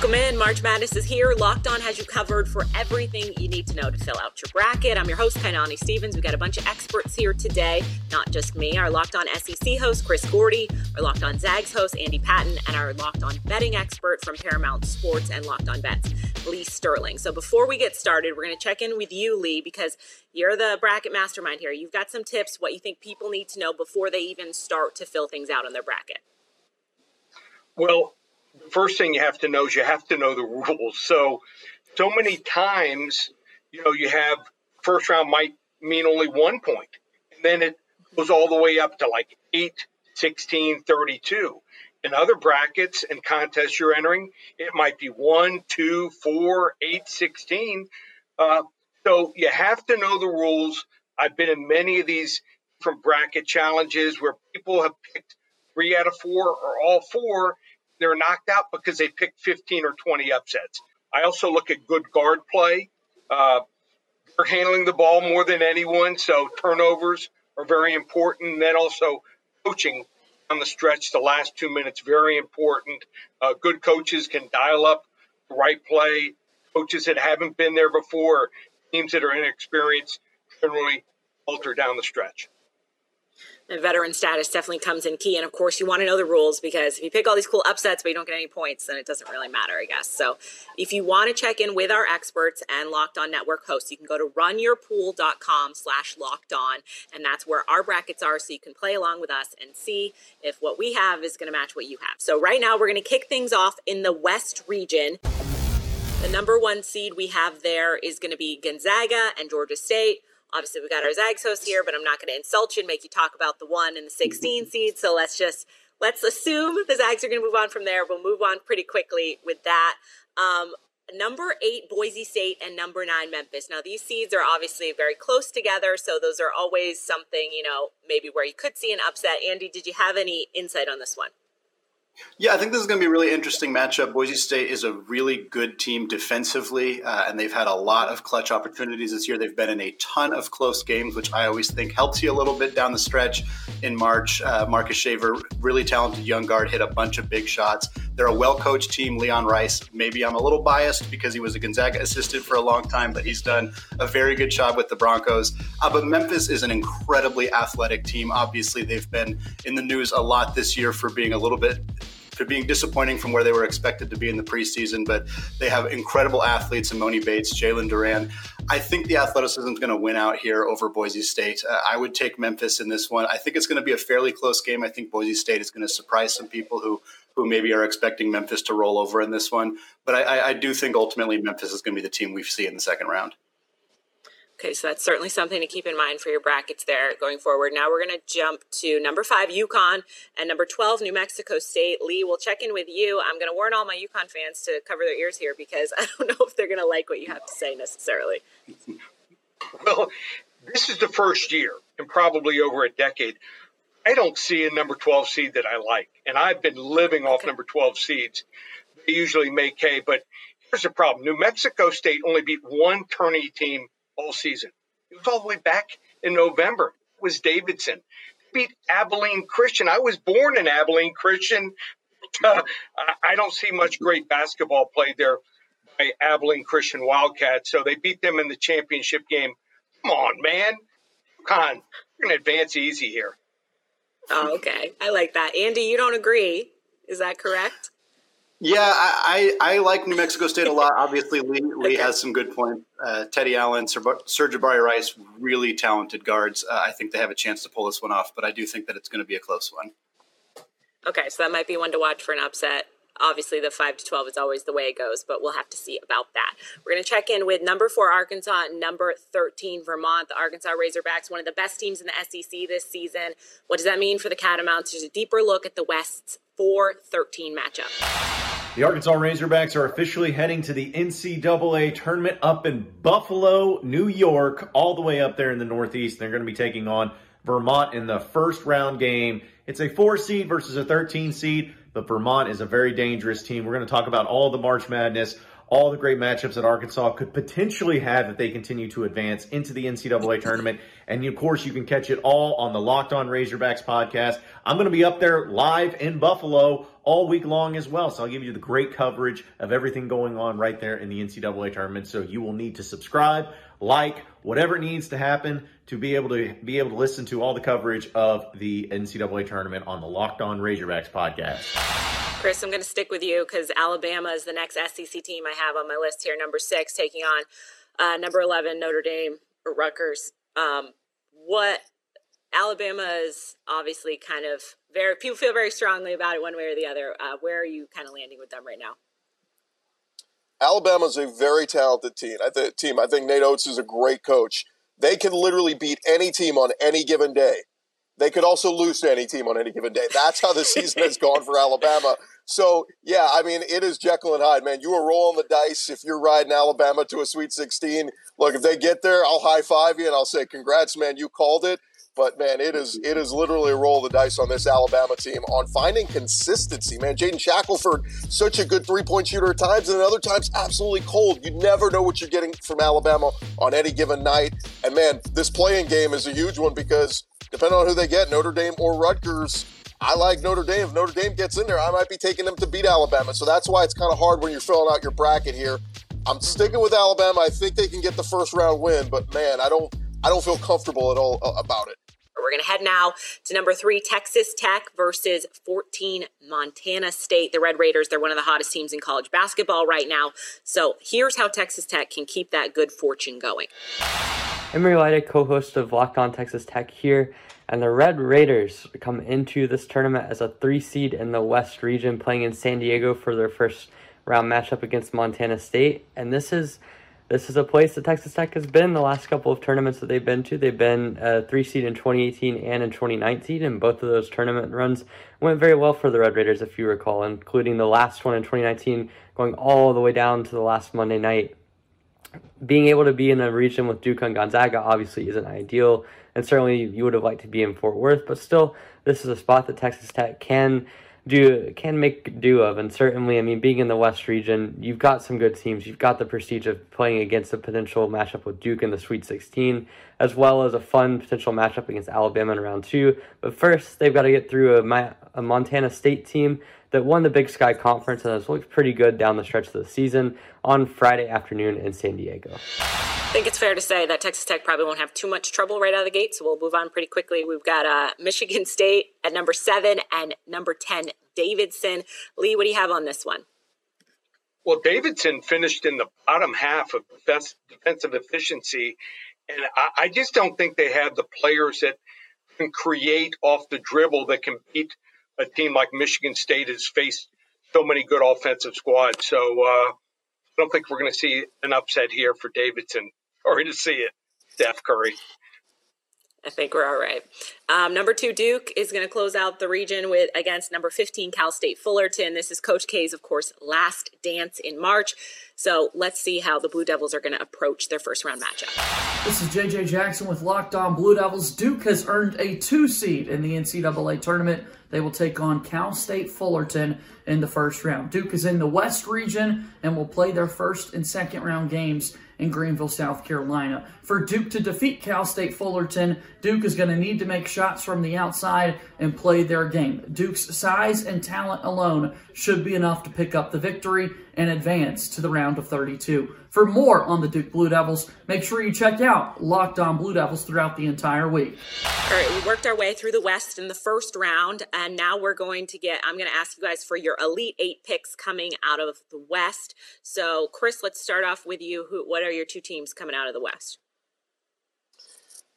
Welcome in. March Madness is here. Locked On has you covered for everything you need to know to fill out your bracket. I'm your host, Kainani Stevens. We've got a bunch of experts here today, not just me. Our Locked On SEC host, Chris Gordy, our Locked On Zags host, Andy Patton, and our Locked On betting expert from Paramount Sports and Locked On Bets, Lee Sterling. So before we get started, we're going to check in with you, Lee, because you're the bracket mastermind here. You've got some tips, what you think people need to know before they even start to fill things out on their bracket. Well, first thing you have to know is you have to know the rules. So, so many times, you know, you have first round might mean only one point, and then it goes all the way up to like 8, 16, 32. In other brackets and contests you're entering, it might be 1, 2, 4, 8, 16. Uh, so you have to know the rules. I've been in many of these from bracket challenges where people have picked three out of four or all four, they're knocked out because they picked 15 or 20 upsets. I also look at good guard play. Uh, they're handling the ball more than anyone, so turnovers are very important. And then also coaching on the stretch, the last two minutes, very important. Uh, good coaches can dial up the right play. Coaches that haven't been there before, teams that are inexperienced, generally alter down the stretch and veteran status definitely comes in key. And of course, you want to know the rules because if you pick all these cool upsets but you don't get any points, then it doesn't really matter, I guess. So if you want to check in with our experts and Locked On Network hosts, you can go to runyourpool.com slash locked on. And that's where our brackets are. So you can play along with us and see if what we have is going to match what you have. So right now, we're going to kick things off in the West region. The number one seed we have there is going to be Gonzaga and Georgia State. Obviously, we got our Zags host here, but I'm not going to insult you and make you talk about the one and the 16 seed. So let's just let's assume the Zags are going to move on from there. We'll move on pretty quickly with that. Um, number eight, Boise State, and number nine, Memphis. Now, these seeds are obviously very close together, so those are always something, you know, maybe where you could see an upset. Andy, did you have any insight on this one? Yeah, I think this is going to be a really interesting matchup. Boise State is a really good team defensively, uh, and they've had a lot of clutch opportunities this year. They've been in a ton of close games, which I always think helps you a little bit down the stretch. In March, uh, Marcus Shaver, really talented young guard, hit a bunch of big shots. They're a well coached team. Leon Rice, maybe I'm a little biased because he was a Gonzaga assistant for a long time, but he's done a very good job with the Broncos. Uh, but Memphis is an incredibly athletic team. Obviously, they've been in the news a lot this year for being a little bit for being disappointing from where they were expected to be in the preseason, but they have incredible athletes, Emoni Bates, Jalen Duren. I think the athleticism is going to win out here over Boise State. Uh, I would take Memphis in this one. I think it's going to be a fairly close game. I think Boise State is going to surprise some people who who maybe are expecting Memphis to roll over in this one. But I, I do think ultimately Memphis is going to be the team we see in the second round. Okay, so that's certainly something to keep in mind for your brackets there going forward. Now we're going to jump to number five, UConn, and number 12, New Mexico State. Lee, we'll check in with you. I'm going to warn all my UConn fans to cover their ears here because I don't know if they're going to like what you have to say necessarily. Well, this is the first year and probably over a decade. I don't see a number 12 seed that I like, and I've been living off okay. number 12 seeds. They usually make hay, but here's the problem New Mexico State only beat one tourney team all season. It was all the way back in November. It was Davidson. Beat Abilene Christian. I was born in Abilene Christian. Uh, I don't see much great basketball played there by Abilene Christian Wildcats. So they beat them in the championship game. Come on, man. Come on. We're going to advance easy here. Oh, okay. I like that. Andy, you don't agree. Is that correct? Yeah, I, I, I, like New Mexico State a lot. Obviously, Lee, Lee okay. has some good points. Uh, Teddy Allen, Sir'Jabari Rice, really talented guards. Uh, I think they have a chance to pull this one off, but I do think that it's going to be a close one. Okay, so that might be one to watch for an upset. Obviously, the 5 to 12 is always the way it goes, but we'll have to see about that. We're going to check in with number four, Arkansas, and number 13, Vermont. The Arkansas Razorbacks, one of the best teams in the SEC this season. What does that mean for the Catamounts? There's a deeper look at the West's 4 13 matchup. The Arkansas Razorbacks are officially heading to the NCAA tournament up in Buffalo, New York, all the way up there in the Northeast. They're going to be taking on Vermont in the first round game. It's a four seed versus a 13 seed, but Vermont is a very dangerous team. We're going to talk about all the March Madness all the great matchups that Arkansas could potentially have if they continue to advance into the NCAA tournament. And of course, you can catch it all on the Locked On Razorbacks podcast. I'm going to be up there live in Buffalo all week long as well. So I'll give you the great coverage of everything going on right there in the NCAA tournament. So you will need to subscribe, like, whatever needs to happen to be able to be able to listen to all the coverage of the NCAA tournament on the Locked On Razorbacks podcast. Chris, I'm going to stick with you because Alabama is the next SEC team I have on my list here. Number six, taking on uh, number 11, Notre Dame or Rutgers. Um, what Alabama is obviously kind of very, people feel very strongly about it one way or the other. Uh, where are you kind of landing with them right now? Alabama's a very talented team. I think team. I think Nate Oats is a great coach. They can literally beat any team on any given day. They could also lose to any team on any given day. That's how the season has gone for Alabama. So yeah, I mean, it is Jekyll and Hyde, man. You are rolling the dice if you're riding Alabama to a Sweet 16. Look, if they get there, I'll high five you and I'll say, "Congrats, man! You called it." But man, it is it is literally a roll of the dice on this Alabama team on finding consistency. Man, Jaden Shackelford, such a good three point shooter at times, and at other times absolutely cold. You never know what you're getting from Alabama on any given night. And man, this play-in game is a huge one because depending on who they get, Notre Dame or Rutgers. I like Notre Dame. If Notre Dame gets in there, I might be taking them to beat Alabama. So that's why it's kind of hard when you're filling out your bracket here. I'm sticking with Alabama. I think they can get the first round win, but man, I don't I don't feel comfortable at all uh, about it. We're going to head now to number three, Texas Tech versus 14, Montana State. The Red Raiders, they're one of the hottest teams in college basketball right now. So here's how Texas Tech can keep that good fortune going. Emery White, co host of Locked On Texas Tech here. And the Red Raiders come into this tournament as a three seed in the West region, playing in San Diego for their first round matchup against Montana State. And this is this is a place that Texas Tech has been the last couple of tournaments that they've been to. They've been a three seed in 2018 and in 2019, and both of those tournament runs went very well for the Red Raiders, if you recall, including the last one in 2019, going all the way down to the last Monday night. Being able to be in a region with Duke and Gonzaga obviously isn't ideal, and certainly you would have liked to be in Fort Worth, but still, this is a spot that Texas Tech can do can make do of. And certainly, I mean, being in the West region, you've got some good teams. You've got the prestige of playing against a potential matchup with Duke in the Sweet 16, as well as a fun potential matchup against Alabama in round two. But first, they've got to get through a, a Montana State team that won the Big Sky Conference and has looked pretty good down the stretch of the season on Friday afternoon in San Diego. I think it's fair to say that Texas Tech probably won't have too much trouble right out of the gate, so we'll move on pretty quickly. We've got uh, Michigan State at number seven and number 10, Davidson. Lee, what do you have on this one? Well, Davidson finished in the bottom half of best defensive efficiency, and I, I just don't think they have the players that can create off the dribble that can beat a team like Michigan State has faced so many good offensive squads. So uh, I don't think we're going to see an upset here for Davidson. Sorry to see it, Steph Curry. I think we're all right. Um, number two, Duke is going to close out the region with against number 15, Cal State Fullerton. This is Coach K's, of course, last dance in March. So let's see how the Blue Devils are going to approach their first round matchup. This is JJ Jackson with Locked On Blue Devils. Duke has earned a two seed in the NCAA tournament. They will take on Cal State Fullerton in the first round. Duke is in the West region and will play their first and second round games in Greenville, South Carolina. For Duke to defeat Cal State Fullerton, Duke is going to need to make shots from the outside and play their game. Duke's size and talent alone should be enough to pick up the victory and advance to the round of 32. For more on the Duke Blue Devils, make sure you check out Locked On Blue Devils throughout the entire week. All right, we worked our way through the West in the first round, and now we're going to get, I'm going to ask you guys for your Elite Eight picks coming out of the West. So, Chris, let's start off with you. Who, what are your two teams coming out of the West?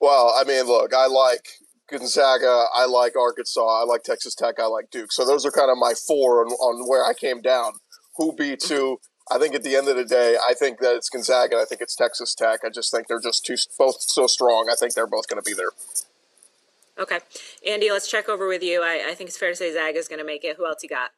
Well, I mean, look, I like Gonzaga, I like Arkansas, I like Texas Tech, I like Duke. So those are kind of my four on, on where I came down. Who beats who? I think at the end of the day, I think that it's Gonzaga. And I think it's Texas Tech. I just think they're just too both so strong. I think they're both going to be there. Okay, Andy, let's check over with you. I, I think it's fair to say Zag is going to make it. Who else you got?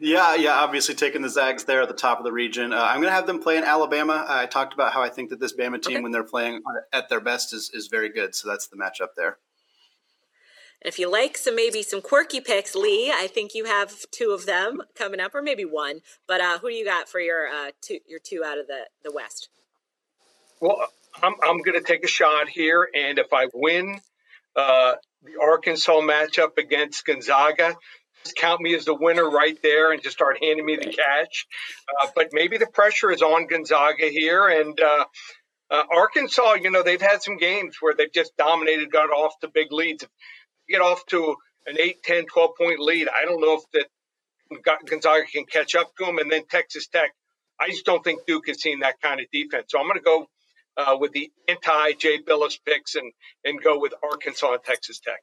Yeah, yeah, obviously taking the Zags there at the top of the region. Uh, I'm going to have them play in Alabama. I talked about how I think that this Bama team, okay. when they're playing at their best, is, is very good. So that's the matchup there. If you like some maybe some quirky picks, Lee, I think you have two of them coming up, or maybe one. But uh, who do you got for your uh, two your two out of the the West? Well, I'm I'm going to take a shot here, and if I win uh, the Arkansas matchup against Gonzaga, just count me as the winner right there, and just start handing me the cash. Uh, but maybe the pressure is on Gonzaga here, and uh, uh, Arkansas, you know, they've had some games where they've just dominated, got off to big leads. Get off to an 8, 10, 12 point lead, I don't know if that Gonzaga can catch up to them. And then Texas Tech, I just don't think Duke has seen that kind of defense. So I'm going to go uh, with the anti Jay Bilas picks and, and go with Arkansas and Texas Tech.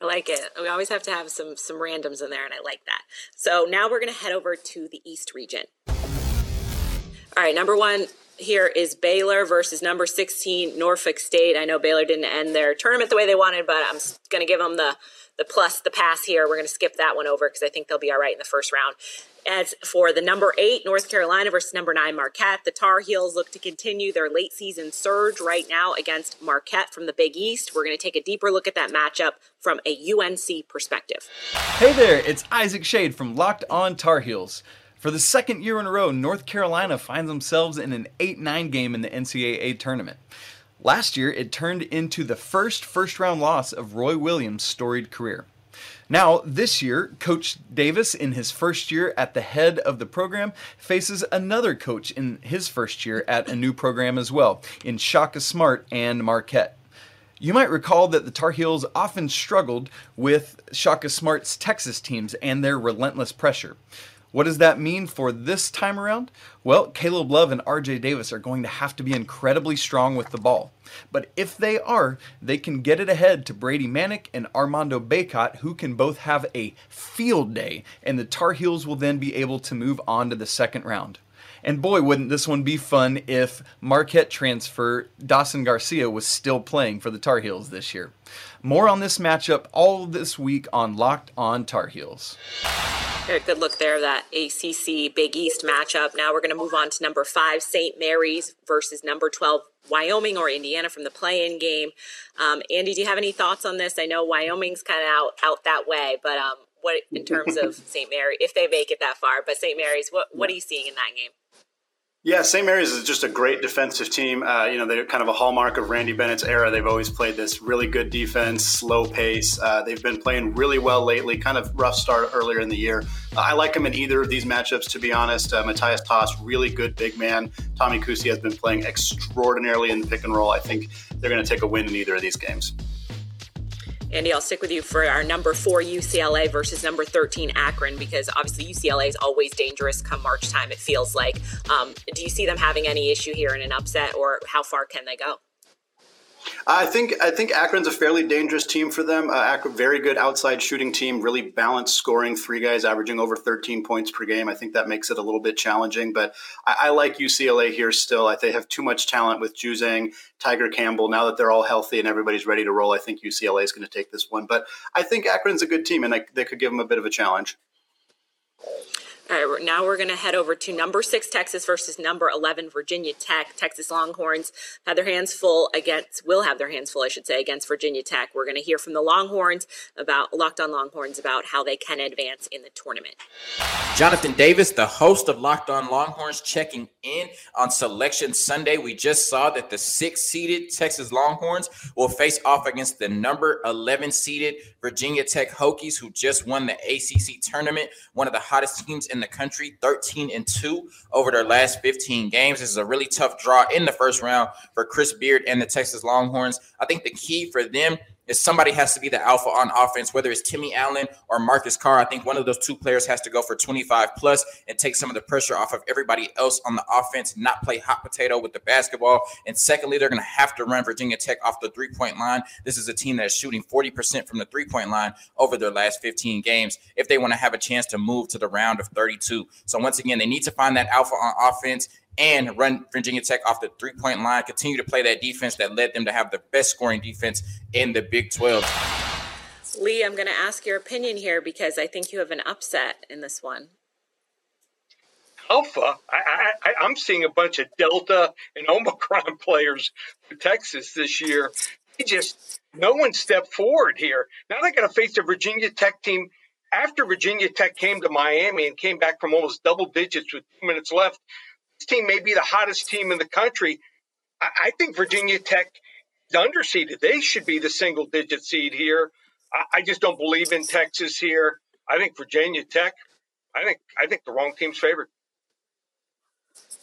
I like it. We always have to have some some randoms in there, and I like that. So now we're going to head over to the East region. All right, number one here is Baylor versus number 16 Norfolk State. I know Baylor didn't end their tournament the way they wanted, but I'm going to give them the the plus the pass here. We're going to skip that one over because I think they'll be all right in the first round. As for the number eight North Carolina versus number nine Marquette, the Tar Heels look to continue their late season surge right now against Marquette from the Big East. We're going to take a deeper look at that matchup from a UNC perspective. Hey there, it's Isaac Shade from Locked On Tar Heels. For the second year in a row, North Carolina finds themselves in an 8 9 game in the NCAA tournament. Last year, it turned into the first first round loss of Roy Williams' storied career. Now, this year, Coach Davis, in his first year at the head of the program, faces another coach in his first year at a new program as well, in Shaka Smart and Marquette. You might recall that the Tar Heels often struggled with Shaka Smart's Texas teams and their relentless pressure. What does that mean for this time around? Well, Caleb Love and RJ Davis are going to have to be incredibly strong with the ball. But if they are, they can get it ahead to Brady Manek and Armando Bacot, who can both have a field day, and the Tar Heels will then be able to move on to the second round. And boy, wouldn't this one be fun if Marquette transfer Dawson Garcia was still playing for the Tar Heels this year. More on this matchup all this week on Locked On Tar Heels. Very good look there, that ACC Big East matchup. Now we're going to move on to number five, St. Mary's versus number 12, Wyoming or Indiana from the play-in game. Um, Andy, do you have any thoughts on this? I know Wyoming's kind of out out that way, but um, what in terms of St. Mary, if they make it that far, but St. Mary's, what what are you seeing in that game? Yeah, St. Mary's is just a great defensive team. Uh, you know, they're kind of a hallmark of Randy Bennett's era. They've always played this really good defense, slow pace. Uh, they've been playing really well lately. Kind of rough start earlier in the year. Uh, I like them in either of these matchups, to be honest. Uh, Matthias Tass, really good big man. Tommy Kuhse has been playing extraordinarily in the pick and roll. I think they're going to take a win in either of these games. Andy, I'll stick with you for our number four UCLA versus number 13 Akron because obviously UCLA is always dangerous come March time, it feels like. Um, do you see them having any issue here in an upset or how far can they go? I think I think Akron's a fairly dangerous team for them. Uh, Akron, very good outside shooting team, really balanced scoring. Three guys averaging over 13 points per game. I think that makes it a little bit challenging, but I, I like UCLA here still. I, they have too much talent with Juzang, Tiger Campbell. Now that they're all healthy and everybody's ready to roll, I think UCLA is going to take this one. But I think Akron's a good team, and I, they could give them a bit of a challenge. All right, now we're going to head over to number six Texas versus number 11 Virginia Tech. Texas Longhorns had their hands full against, will have their hands full, I should say, against Virginia Tech. We're going to hear from the Longhorns about, Locked on Longhorns, about how they can advance in the tournament. Jonathan Davis, the host of Locked on Longhorns, checking in on Selection Sunday. We just saw that the six seeded Texas Longhorns will face off against the number 11 seeded Virginia Tech Hokies, who just won the ACC tournament, one of the hottest teams in the country, 13 and 2 over their last 15 games. This is a really tough draw in the first round for Chris Beard and the Texas Longhorns. I think the key for them is somebody has to be the alpha on offense, whether it's Timmy Allen or Marcus Carr. I think one of those two players has to go for 25 plus and take some of the pressure off of everybody else on the offense, not play hot potato with the basketball. And secondly, they're going to have to run Virginia Tech off the three point line. This is a team that is shooting 40% from the three point line over their last 15 games if they want to have a chance to move to the round of 32. So once again, they need to find that alpha on offense and run Virginia Tech off the three point line, continue to play that defense that led them to have the best scoring defense in the Big 12. Lee, I'm going to ask your opinion here because I think you have an upset in this one. Alpha, I, I, I'm seeing a bunch of Delta and Omicron players for Texas this year. they just no one stepped forward here. Now they got to face a Virginia Tech team. After Virginia Tech came to Miami and came back from almost double digits with two minutes left, this team may be the hottest team in the country. I, I think Virginia Tech is underseeded. They should be the single digit seed here. I, I just don't believe in Texas here. I think Virginia Tech. I think I think the wrong team's favored.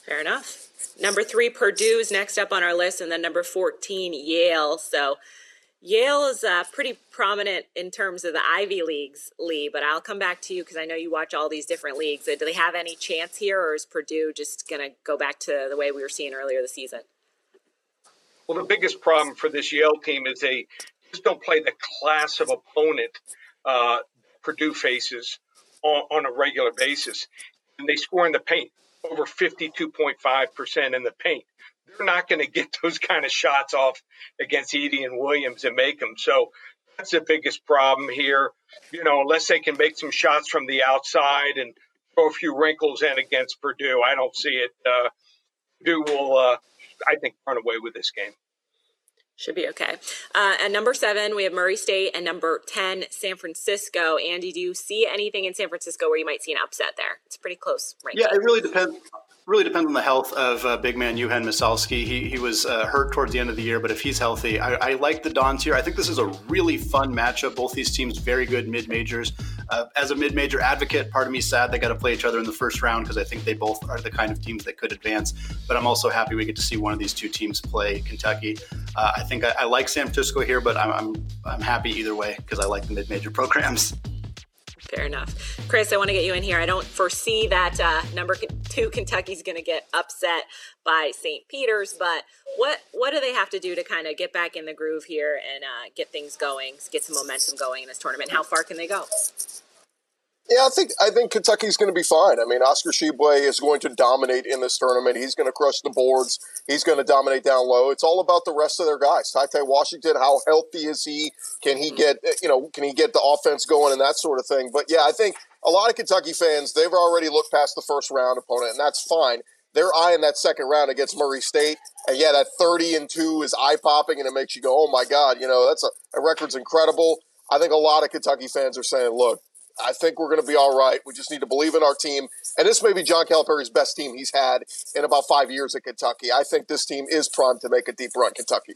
Fair enough. Number three, Purdue is next up on our list, and then number 14, Yale. So Yale is uh, pretty prominent in terms of the Ivy Leagues, Lee, but I'll come back to you because I know you watch all these different leagues. Do they have any chance here, or is Purdue just going to go back to the way we were seeing earlier this season? Well, the biggest problem for this Yale team is they just don't play the class of opponent uh, Purdue faces on, on a regular basis. And they score in the paint over 52.5% in the paint. They're not going to get those kind of shots off against Edey and Williams and make them. So that's the biggest problem here. You know, unless they can make some shots from the outside and throw a few wrinkles in against Purdue, I don't see it. Uh, Purdue will, uh, I think, run away with this game. Should be okay. Uh, at number seven, we have Murray State, and number 10, San Francisco. Andy, do you see anything in San Francisco where you might see an upset there? It's pretty close right Yeah, it really depends really depends on the health of uh, big man Juhan Michalski. He, he was uh, hurt towards the end of the year, but if he's healthy, I, I, like the Dons here. I think this is a really fun matchup. Both these teams very good mid majors. Uh, as a mid major advocate, part of me sad they got to play each other in the first round because I think they both are the kind of teams that could advance. But I'm also happy we get to see one of these two teams play Kentucky. Uh, I think I, I, like San Francisco here, but I'm, I'm, I'm happy either way because I like the mid major programs. Fair enough. Chris, I want to get you in here. I don't foresee that uh, number two Kentucky's going to get upset by St. Peter's, but what what do they have to do to kind of get back in the groove here and uh, get things going, get some momentum going in this tournament? How far can they go? Yeah, I think I think Kentucky's going to be fine. I mean, Oscar Tshiebwe is going to dominate in this tournament. He's going to crush the boards. He's going to dominate down low. It's all about the rest of their guys. Ty Washington, how healthy is he? Can he get eh, you know? Can he get the offense going and that sort of thing? But yeah, I think a lot of Kentucky fans they've already looked past the first round opponent, and that's fine. They're eyeing that second round against Murray State, and yeah, that thirty and two is eye popping, and it makes you go, "Oh my God!" You know, that's a, a record's incredible. I think a lot of Kentucky fans are saying, "Look, I think we're going to be all right. We just need to believe in our team. And this may be John Calipari's best team he's had in about five years at Kentucky. I think this team is primed to make a deep run, Kentucky.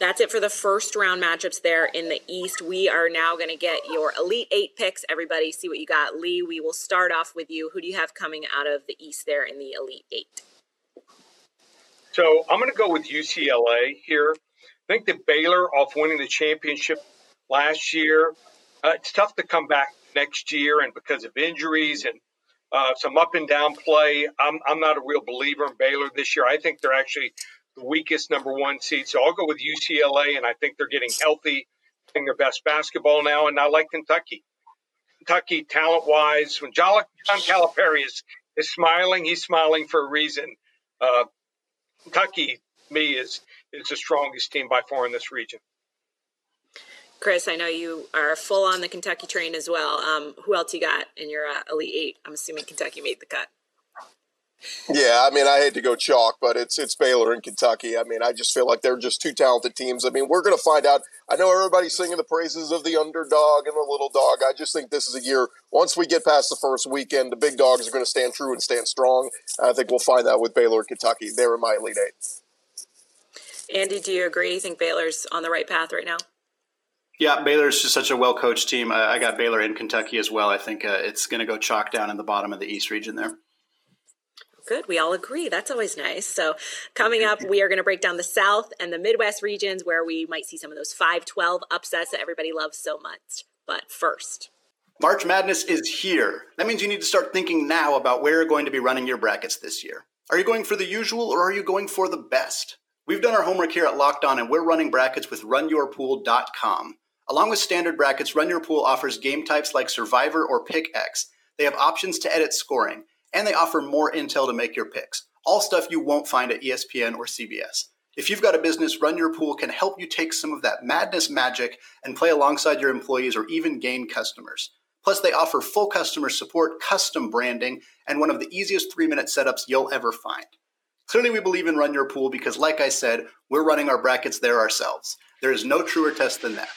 That's it for the first round matchups there in the East. We are now going to get your Elite Eight picks. Everybody, see what you got. Lee, we will start off with you. Who do you have coming out of the East there in the Elite Eight? So I'm going to go with UCLA here. I think that Baylor, off winning the championship last year, uh, it's tough to come back next year, and because of injuries and uh, some up and down play, I'm, I'm not a real believer in Baylor this year. I think they're actually the weakest number one seed. So I'll go with UCLA, and I think they're getting healthy, playing their best basketball now, and I like Kentucky. Kentucky, talent wise, when John, Calipari is, is smiling, he's smiling for a reason. Uh, Kentucky, me, is is the strongest team by far in this region. Chris, I know you are full on the Kentucky train as well. Um, who else you got in your uh, Elite Eight? I'm assuming Kentucky made the cut. Yeah, I mean, I hate to go chalk, but it's it's Baylor and Kentucky. I mean, I just feel like they're just two talented teams. I mean, we're going to find out. I know everybody's singing the praises of the underdog and the little dog. I just think this is a year. Once we get past the first weekend, the big dogs are going to stand true and stand strong. I think we'll find that with Baylor and Kentucky. They're in my Elite Eight. Andy, do you agree? You think Baylor's on the right path right now? Yeah, Baylor's just such a well coached team. I, I, got Baylor in Kentucky as well. I think uh, it's going to go chalk down in the bottom of the East region there. Good. We all agree. That's always nice. So, coming up, we are going to break down the South and the Midwest regions where we might see some of those 5 12 upsets that everybody loves so much. But first, March Madness is here. That means you need to start thinking now about where you're going to be running your brackets this year. Are you going for the usual or are you going for the best? We've done our homework here at Locked On and we're running brackets with runyourpool.com. Along with standard brackets, Run Your Pool offers game types like Survivor or Pick X. They have options to edit scoring, and they offer more intel to make your picks. All stuff you won't find at ESPN or CBS. If you've got a business, Run Your Pool can help you take some of that madness magic and play alongside your employees or even gain customers. Plus, they offer full customer support, custom branding, and one of the easiest three minute setups you'll ever find. Clearly, we believe in Run Your Pool because, like I said, we're running our brackets there ourselves. There is no truer test than that.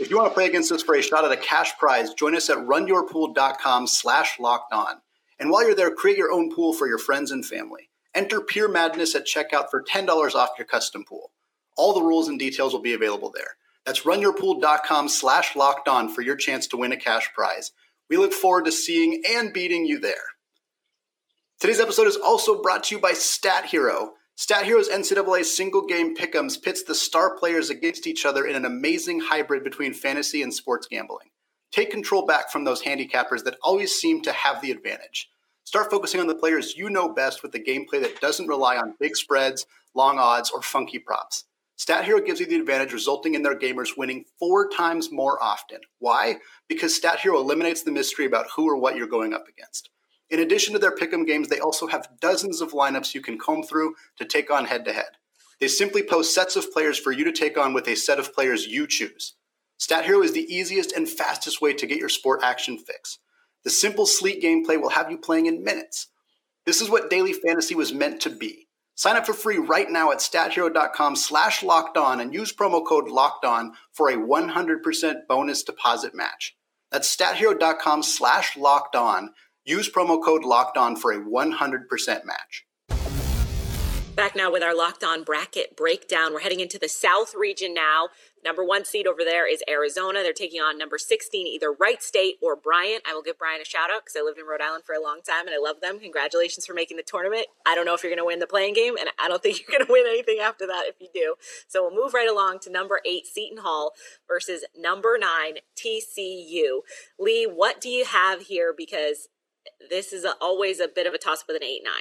If you want to play against us for a shot at a cash prize, join us at runyourpool.com slash locked on. And while you're there, create your own pool for your friends and family. Enter Pure Madness at checkout for $10 off your custom pool. All the rules and details will be available there. That's runyourpool.com slash locked on for your chance to win a cash prize. We look forward to seeing and beating you there. Today's episode is also brought to you by Stat Hero. Stat Hero's NCAA single game pick'ems pits the star players against each other in an amazing hybrid between fantasy and sports gambling. Take control back from those handicappers that always seem to have the advantage. Start focusing on the players you know best with the gameplay that doesn't rely on big spreads, long odds, or funky props. Stat Hero gives you the advantage, resulting in their gamers winning four times more often. Why? Because Stat Hero eliminates the mystery about who or what you're going up against. In addition to their pick'em games, they also have dozens of lineups you can comb through to take on head to head. They simply post sets of players for you to take on with a set of players you choose. Stat Hero is the easiest and fastest way to get your sport action fix. The simple, sleek gameplay will have you playing in minutes. This is what daily fantasy was meant to be. Sign up for free right now at stathero.com slash locked on and use promo code locked on for a 100% bonus deposit match. That's stathero.com slash locked on. Use promo code locked on for a 100% match. Back now with our locked on bracket breakdown. We're heading into the South region now. Number one seed over there is Arizona. They're taking on number 16, either Wright State or Bryant. I will give Bryant a shout out because I lived in Rhode Island for a long time and I love them. Congratulations for making the tournament. I don't know if you're going to win the play-in game, and I don't think you're going to win anything after that if you do. So we'll move right along to number eight, Seton Hall versus number nine, TCU. Lee, what do you have here? Because this is a, always a bit of a toss up with an 8 9.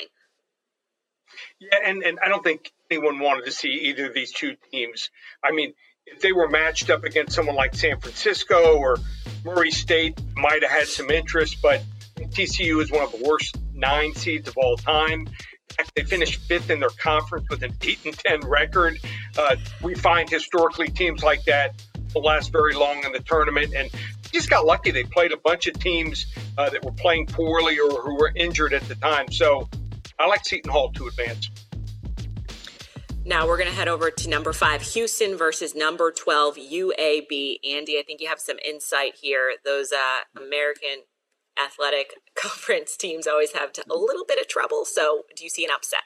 Yeah, and, and I don't think anyone wanted to see either of these two teams. I mean, if they were matched up against someone like San Francisco or Murray State, might have had some interest, but TCU is one of the worst nine seeds of all time. They finished fifth in their conference with an eight and ten record. Uh, we find historically teams like that will last very long in the tournament, and just got lucky. They played a bunch of teams uh, that were playing poorly or who were injured at the time. So I like Seton Hall to advance. Now we're going to head over to number five, Houston versus number 12, UAB. Andy, I think you have some insight here. Those uh, American athletic conference teams always have a little bit of trouble. So do you see an upset?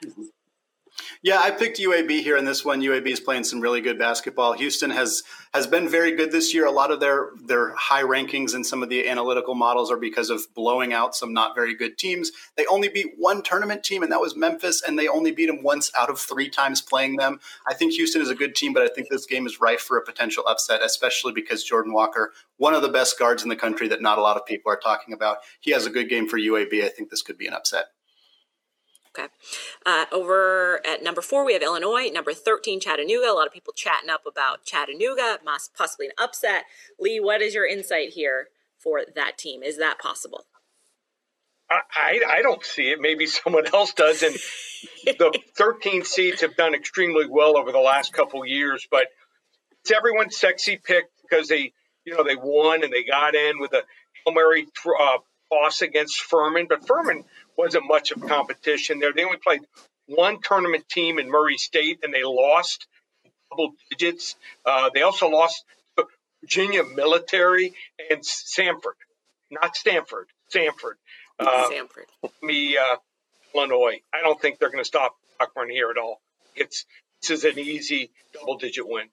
Yeah, I picked UAB here in this one. UAB is playing some really good basketball. Houston has has been very good this year. A lot of their their high rankings and some of the analytical models are because of blowing out some not very good teams. They only beat one tournament team, and that was Memphis, and they only beat them once out of three times playing them. I think Houston is a good team, but I think this game is rife for a potential upset, especially because Jordan Walker, one of the best guards in the country that not a lot of people are talking about, he has a good game for UAB. I think this could be an upset. Okay. Uh, over at number four, we have Illinois. Number 13, Chattanooga. A lot of people chatting up about Chattanooga, possibly an upset. Lee, what is your insight here for that team? Is that possible? I, I don't see it. Maybe someone else does. And the 13 seeds have done extremely well over the last couple years, but it's everyone's sexy pick because they, you know, they won and they got in with a Hail Mary uh, against Furman. But Furman wasn't much of competition there. They only played one tournament team in Murray State, and they lost double digits. Uh, they also lost Virginia Military and Samford, not Stanford, Samford. Uh, Samford. Me, uh, Illinois. I don't think they're going to stop Cockburn here at all. It's this is an easy double-digit win.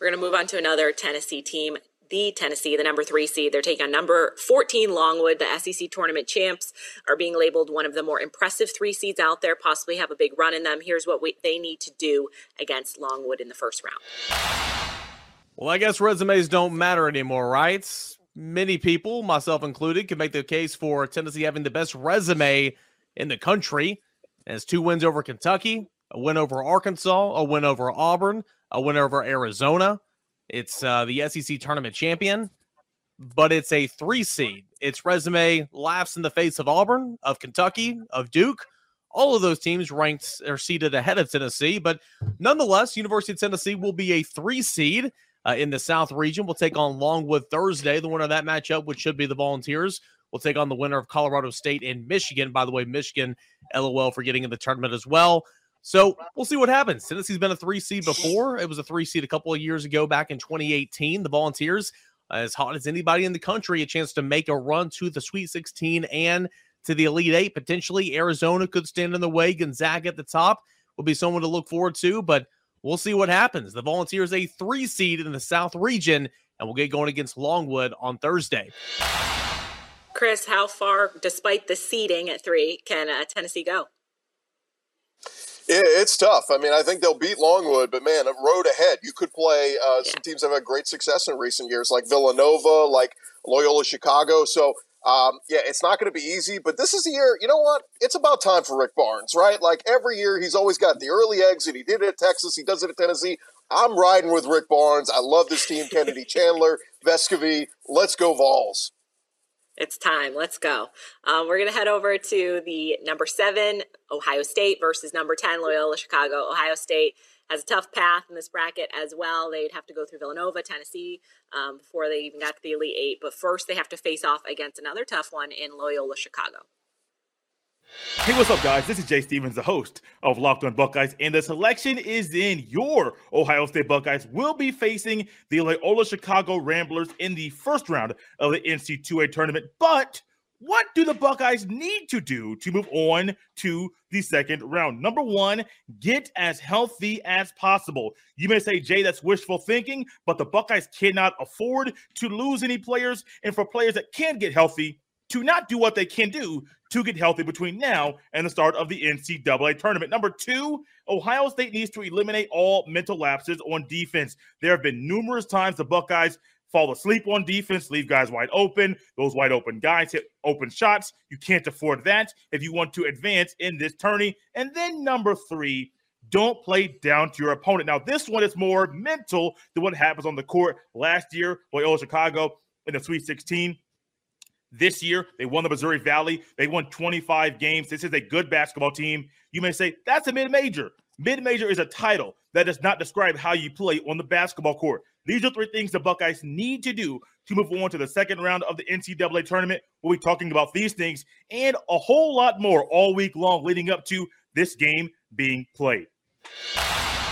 We're going to move on to another Tennessee team the Tennessee, the number three seed. They're taking on number 14 Longwood. The SEC tournament champs are being labeled one of the more impressive three seeds out there, possibly have a big run in them. Here's what we, they need to do against Longwood in the first round. Well, I guess resumes don't matter anymore, right? Many people, myself included, can make the case for Tennessee having the best resume in the country. As two wins over Kentucky, a win over Arkansas, a win over Auburn, a win over Arizona. It's uh, the SEC tournament champion, but it's a three seed. Its resume laughs in the face of Auburn, of Kentucky, of Duke. All of those teams ranked are seated ahead of Tennessee, but nonetheless, University of Tennessee will be a three seed uh, in the South region. We'll take on Longwood Thursday. The winner of that matchup, which should be the Volunteers, We'll take on the winner of Colorado State and Michigan. By the way, Michigan, LOL for getting in the tournament as well. So we'll see what happens. Tennessee's been a three seed before. It was a three seed a couple of years ago back in 2018. The Volunteers, as hot as anybody in the country, a chance to make a run to the Sweet 16 and to the Elite Eight. Potentially, Arizona could stand in the way. Gonzaga at the top will be someone to look forward to, but we'll see what happens. The Volunteers, a three seed in the South region, and we'll get going against Longwood on Thursday. Chris, how far, despite the seeding at three, can uh, Tennessee go? Yeah, it's tough. I mean, I think they'll beat Longwood, but man, a road ahead. You could play uh, some teams have had great success in recent years, like Villanova, like Loyola Chicago. So, um, yeah, it's not going to be easy, but this is the year. You know what? It's about time for Rick Barnes, right? Like every year, he's always got the early exit. He did it at Texas. He does it at Tennessee. I'm riding with Rick Barnes. I love this team. Kennedy Chandler, Vescovi. Let's go Vols. It's time. Let's go. Um, we're going to head over to the number seven, Ohio State versus number 10, Loyola Chicago. Ohio State has a tough path in this bracket as well. They'd have to go through Villanova, Tennessee um, before they even got to the Elite Eight. But first, they have to face off against another tough one in Loyola Chicago. Hey, what's up, guys? This is Jay Stevens, the host of Locked On Buckeyes, and the selection is in your Ohio State Buckeyes. will be facing the Loyola Chicago Ramblers in the first round of the NC2A tournament. But what do the Buckeyes need to do to move on to the second round? Number one, get as healthy as possible. You may say, Jay, that's wishful thinking, but the Buckeyes cannot afford to lose any players. And for players that can get healthy, to not do what they can do to get healthy between now and the start of the NCAA tournament. Number two, Ohio State needs to eliminate all mental lapses on defense. There have been numerous times the Buckeyes fall asleep on defense, leave guys wide open. Those wide open guys hit open shots. You can't afford that if you want to advance in this tourney. And then number three, don't play down to your opponent. Now, this one is more mental than what happens on the court. Last year, Loyola Chicago in the Sweet 16 this year, they won the Missouri Valley. They won 25 games. This is a good basketball team. You may say that's a mid major. Mid major is a title that does not describe how you play on the basketball court. These are three things the Buckeyes need to do to move on to the second round of the NCAA tournament. We'll be talking about these things and a whole lot more all week long leading up to this game being played.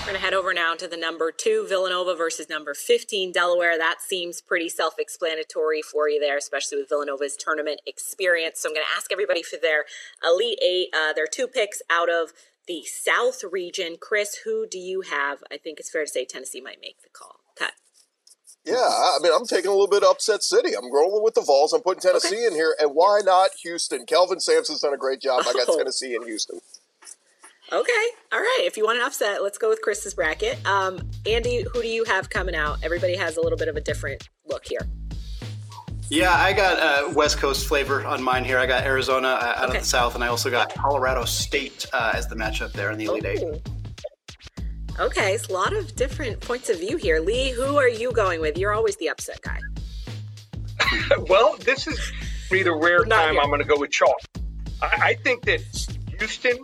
We're going to head over now to the number two, Villanova versus number 15, Delaware. That seems pretty self explanatory for you there, especially with Villanova's tournament experience. So I'm going to ask everybody for their Elite Eight. Uh, there are two picks out of the South region. Chris, who do you have? I think it's fair to say Tennessee might make the call. Cut. Yeah, I mean, I'm taking a little bit upset city. I'm rolling with the Vols. I'm putting Tennessee okay. in here. And why not Houston? Kelvin Sampson's done a great job. I got oh. Tennessee and Houston. Okay. All right. If you want an upset, let's go with Chris's bracket. Um, Andy, who do you have coming out? Everybody has a little bit of a different look here. Yeah, I got uh, West Coast flavor on mine here. I got Arizona uh, out okay. of the South, and I also got Colorado State uh, as the matchup there in the Elite Eight. Okay, it's a lot of different points of view here. Lee, who are you going with? You're always the upset guy. well, this is either rare time here. I'm going to go with chalk. I, I think that Houston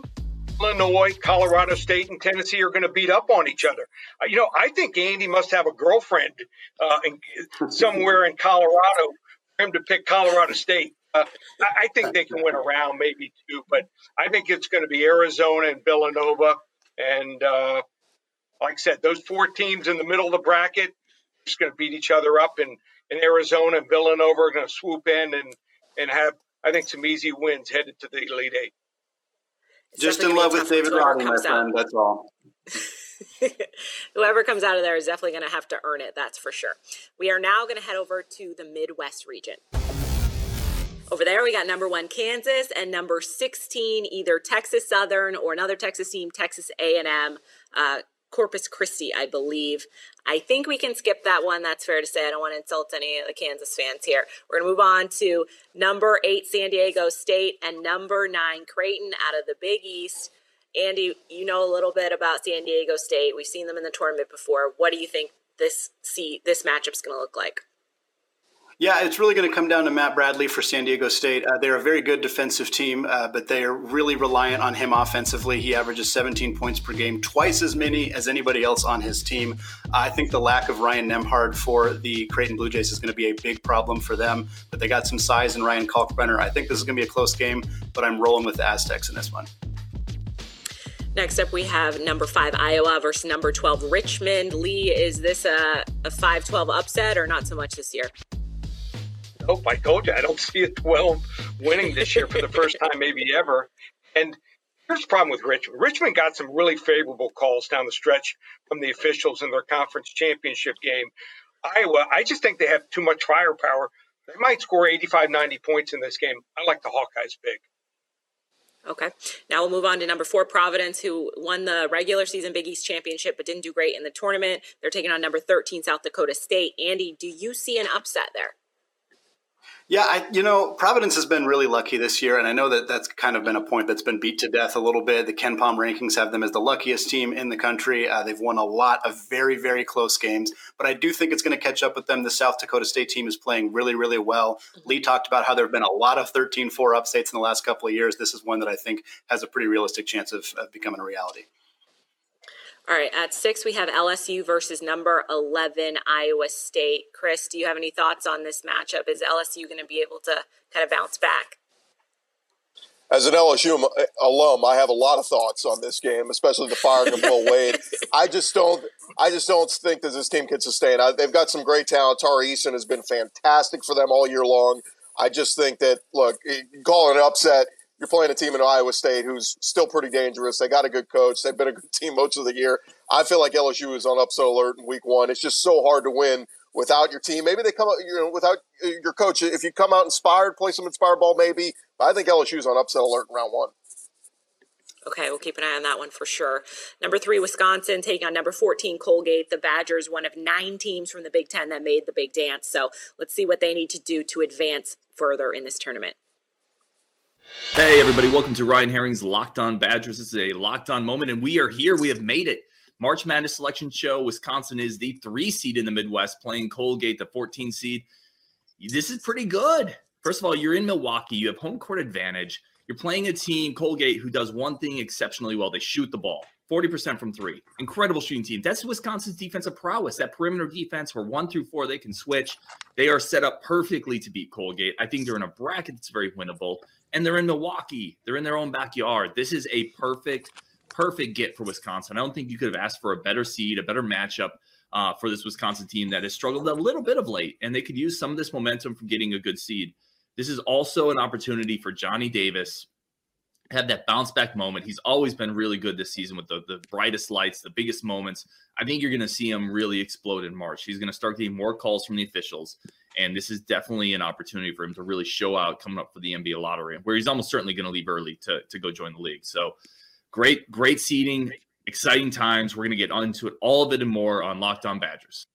Illinois, Colorado State, and Tennessee are going to beat up on each other. Uh, you know, I think Andy must have a girlfriend uh, in, somewhere in Colorado for him to pick Colorado State. Uh, I, I think they can win around, maybe two, but I think it's going to be Arizona and Villanova. And uh, like I said, those four teams in the middle of the bracket are just going to beat each other up. And, and Arizona and Villanova are going to swoop in and, and have, I think, some easy wins headed to the Elite Eight. Just in love with David Roddy, my friend. Out. That's all. whoever comes out of there is definitely going to have to earn it. That's for sure. We are now going to head over to the Midwest region. Over there, we got number one Kansas and number sixteen either Texas Southern or another Texas team, Texas A and M. Uh, Corpus Christi, I believe. I think we can skip that one. That's fair to say. I don't want to insult any of the Kansas fans here. We're going to move on to number eight, San Diego State, and number nine, Creighton out of the Big East. Andy, you know a little bit about San Diego State. We've seen them in the tournament before. What do you think this see this matchup's going to look like? Yeah, it's really going to come down to Matt Bradley for San Diego State. Uh, they're a very good defensive team, uh, but they are really reliant on him offensively. He averages 17 points per game, twice as many as anybody else on his team. I think the lack of Ryan Nembhard for the Creighton Blue Jays is going to be a big problem for them, but they got some size in Ryan Kalkbrenner. I think this is going to be a close game, but I'm rolling with the Aztecs in this one. Next up, we have number five Iowa versus number 12 Richmond. Lee, is this a, a 5 12 upset or not so much this year? Nope, I told you I don't see a 12 winning this year for the first time, maybe ever. And here's the problem with Richmond. Richmond got some really favorable calls down the stretch from the officials in their conference championship game. Iowa, I just think they have too much firepower. They might score 85, 90 points in this game. I like the Hawkeyes big. Okay. Now we'll move on to number four, Providence, who won the regular season Big East championship but didn't do great in the tournament. They're taking on number 13, South Dakota State. Andy, do you see an upset there? Yeah, I, you know, Providence has been really lucky this year, and I know that that's kind of been a point that's been beat to death a little bit. The KenPom rankings have them as the luckiest team in the country. Uh, they've won a lot of very, very close games, but I do think it's going to catch up with them. The South Dakota State team is playing really, really well. Mm-hmm. Lee talked about how there have been a lot of 13 4 upsets in the last couple of years. This is one that I think has a pretty realistic chance of, of becoming a reality. All right, at six, we have LSU versus number 11, Iowa State. Chris, do you have any thoughts on this matchup? Is LSU going to be able to kind of bounce back? As an LSU uh, alum, I have a lot of thoughts on this game, especially the firing of Will Wade. I just don't, I just don't think that this team can sustain. I, they've got some great talent. Tari Eason has been fantastic for them all year long. I just think that look, call it an upset you're playing a team in Iowa State who's still pretty dangerous. They got a good coach. They've been a good team most of the year. I feel like LSU is on upset alert in week one. It's just so hard to win without your team. Maybe they come out, you know, without uh, your coach. If you come out inspired, play some inspired ball, maybe. But I think LSU's on upset alert in round one. Okay, we'll keep an eye on that one for sure. Number three, Wisconsin taking on number 14, Colgate. The Badgers, one of nine teams from the Big Ten that made the big dance. So let's see what they need to do to advance further in this tournament. Hey, everybody, welcome to Ryan Herring's Locked On Badgers. This is a locked on moment, and we are here. We have made it. March Madness selection show. Wisconsin is the three seed in the Midwest, playing Colgate, the 14 seed. This is pretty good. First of all, you're in Milwaukee, you have home court advantage. You're playing a team, Colgate, who does one thing exceptionally well they shoot the ball. 40% from three. Incredible shooting team. That's Wisconsin's defensive prowess. That perimeter defense where one through four they can switch. They are set up perfectly to beat Colgate. I think they're in a bracket that's very winnable and they're in Milwaukee. They're in their own backyard. This is a perfect, perfect get for Wisconsin. I don't think you could have asked for a better seed, a better matchup uh, for this Wisconsin team that has struggled a little bit of late, and they could use some of this momentum from getting a good seed. This is also an opportunity for Johnny Davis have that bounce back moment. He's always been really good this season with the, the brightest lights, the biggest moments. I think you're going to see him really explode in March. He's going to start getting more calls from the officials. And this is definitely an opportunity for him to really show out coming up for the NBA lottery, where he's almost certainly going to leave early to, to go join the league. So great, great seating, exciting times. We're going to get onto it, all of it and more on Locked On Badgers.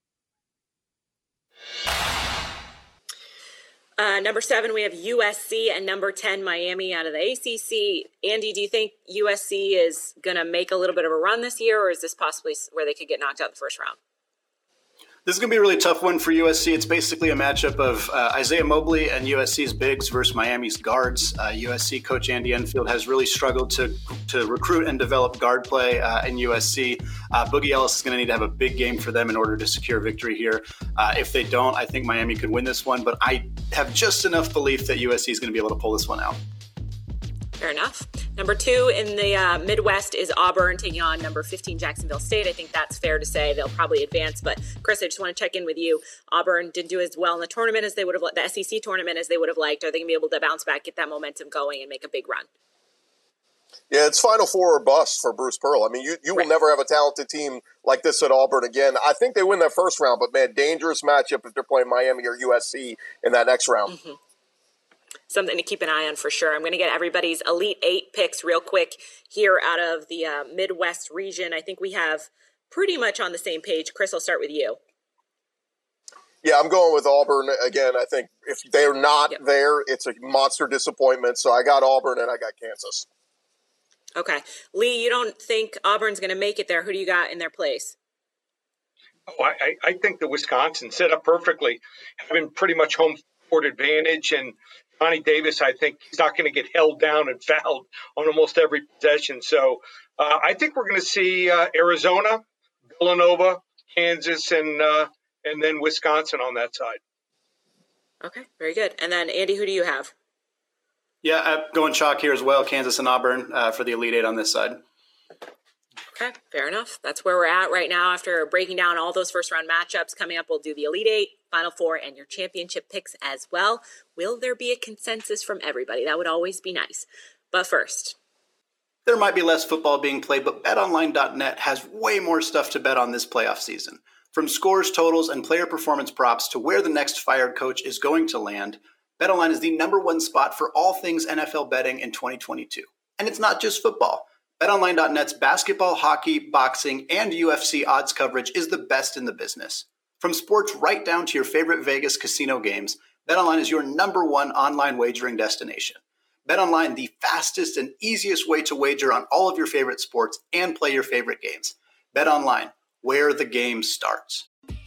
Uh, number seven, we have USC, and number 10, Miami out of the ACC. Andy, do you think USC is going to make a little bit of a run this year, or is this possibly where they could get knocked out in the first round? This is going to be a really tough one for USC. It's basically a matchup of uh, Isaiah Mobley and USC's bigs versus Miami's guards. Uh, USC coach Andy Enfield has really struggled to, to recruit and develop guard play uh, in USC. Uh, Boogie Ellis is going to need to have a big game for them in order to secure victory here. Uh, if they don't, I think Miami could win this one, but I have just enough belief that USC is going to be able to pull this one out. Fair enough. Number two in the uh, Midwest is Auburn taking on number 15 Jacksonville State. I think that's fair to say they'll probably advance. But Chris, I just want to check in with you. Auburn didn't do as well in the tournament as they would have, the SEC tournament as they would have liked. Are they going to be able to bounce back, get that momentum going, and make a big run? Yeah, it's Final Four or bust for Bruce Pearl. I mean, you, you right. will never have a talented team like this at Auburn again. I think they win that first round, but man, dangerous matchup if they're playing Miami or USC in that next round. Mm-hmm something to keep an eye on for sure. I'm going to get everybody's Elite Eight picks real quick here out of the uh, Midwest region. I think we have pretty much on the same page. Chris, I'll start with you. Yeah, I'm going with Auburn again. I think if they're not yep. there, it's a monster disappointment. So I got Auburn and I got Kansas. Okay. Lee, you don't think Auburn's going to make it there. Who do you got in their place? Oh, I, I think the Wisconsin set up perfectly, having pretty much home court advantage. And Johnny Davis, I think he's not going to get held down and fouled on almost every possession. So uh, I think we're going to see uh, Arizona, Villanova, Kansas, and uh, and then Wisconsin on that side. Okay, very good. And then Andy, who do you have? Yeah, I'm going chalk here as well. Kansas and Auburn uh, for the Elite Eight on this side. Okay, fair enough. That's where we're at right now. After breaking down all those first round matchups coming up, we'll do the Elite Eight, Final Four, and your championship picks as well. Will there be a consensus from everybody? That would always be nice. But first, there might be less football being played, but betonline.net has way more stuff to bet on this playoff season. From scores, totals, and player performance props to where the next fired coach is going to land, BetOnline is the number one spot for all things NFL betting in 2022. And it's not just football. BetOnline.net's basketball, hockey, boxing, and UFC odds coverage is the best in the business. From sports right down to your favorite Vegas casino games, BetOnline is your number one online wagering destination. BetOnline, the fastest and easiest way to wager on all of your favorite sports and play your favorite games. BetOnline, where the game starts.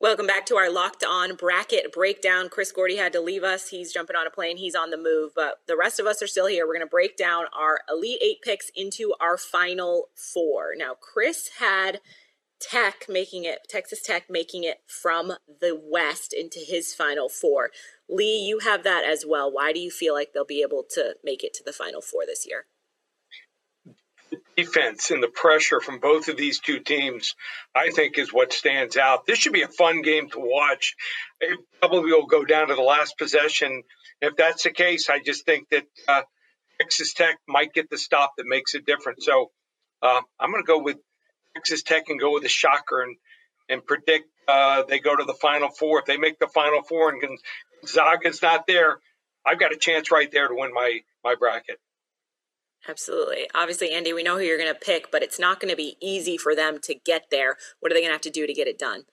Welcome back to our locked on bracket breakdown. Chris Gordy had to leave us. He's jumping on a plane. He's on the move, but the rest of us are still here. We're going to break down our Elite Eight picks into our final four. Now, Chris had Tech making it, Texas Tech making it from the West into his final four. Lee, you have that as well. Why do you feel like they'll be able to make it to the final four this year? Defense and the pressure from both of these two teams, I think, is what stands out. This should be a fun game to watch. It probably will go down to the last possession. If that's the case, I just think that uh, Texas Tech might get the stop that makes it different. So uh, I'm going to go with Texas Tech and go with a shocker and and predict uh, they go to the Final Four. If they make the Final Four and Gonzaga's not there, I've got a chance right there to win my my bracket. Absolutely. Obviously, Andy, we know who you're going to pick, but it's not going to be easy for them to get there. What are they going to have to do to get it done?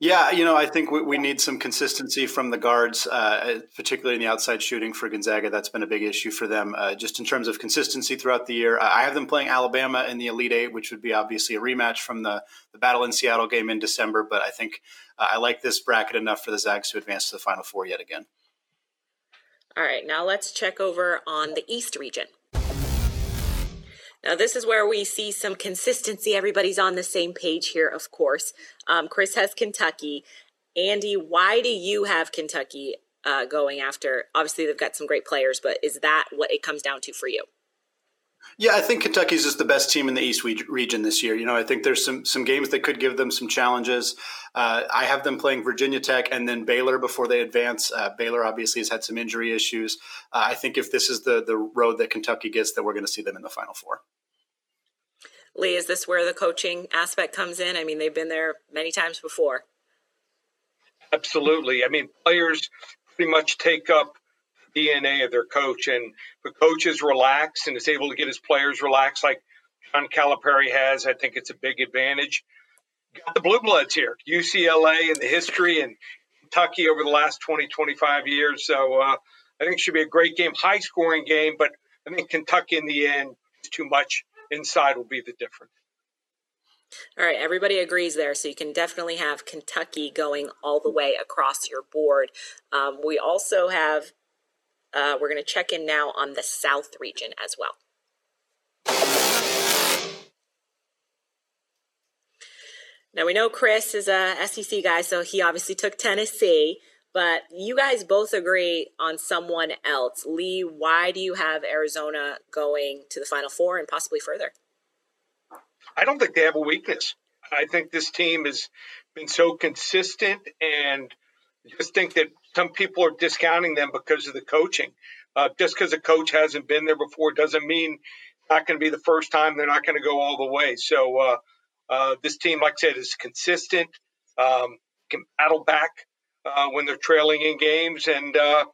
Yeah, you know, I think we, we need some consistency from the guards, uh, particularly in the outside shooting for Gonzaga. That's been a big issue for them, uh, just in terms of consistency throughout the year. I have them playing Alabama in the Elite Eight, which would be obviously a rematch from the, the battle in Seattle game in December. But I think uh, I like this bracket enough for the Zags to advance to the Final Four yet again. All right, now let's check over on the East region. Now, this is where we see some consistency. Everybody's on the same page here, of course. Um, Chris has Kentucky. Andy, why do you have Kentucky uh, going after? Obviously, they've got some great players, but is that what it comes down to for you? Yeah, I think Kentucky's just the best team in the East region this year. You know, I think there's some some games that could give them some challenges. Uh, I have them playing Virginia Tech and then Baylor before they advance. Uh, Baylor obviously has had some injury issues. Uh, I think if this is the the road that Kentucky gets, that we're going to see them in the Final Four. Lee, is this where the coaching aspect comes in? I mean, they've been there many times before. Absolutely. I mean, players pretty much take up DNA of their coach, and the coach is relaxed and is able to get his players relaxed, like John Calipari has. I think it's a big advantage. Got the blue bloods here, UCLA and the history and Kentucky over the last 20, 25 years. So uh, I think it should be a great game, high scoring game, but I think Kentucky in the end is too much inside will be the difference. All right, everybody agrees there. So you can definitely have Kentucky going all the way across your board. Um, we also have, uh, we're going to check in now on the South region as well. Now we know Chris is a SEC guy, so he obviously took Tennessee. But you guys both agree on someone else. Lee, why do you have Arizona going to the Final Four and possibly further? I don't think they have a weakness. I think this team has been so consistent and just think that some people are discounting them because of the coaching. Uh, just because a coach hasn't been there before doesn't mean it's not going to be the first time they're not going to go all the way. So uh, uh, this team, like I said, is consistent, um, can battle back uh, when they're trailing in games. And uh,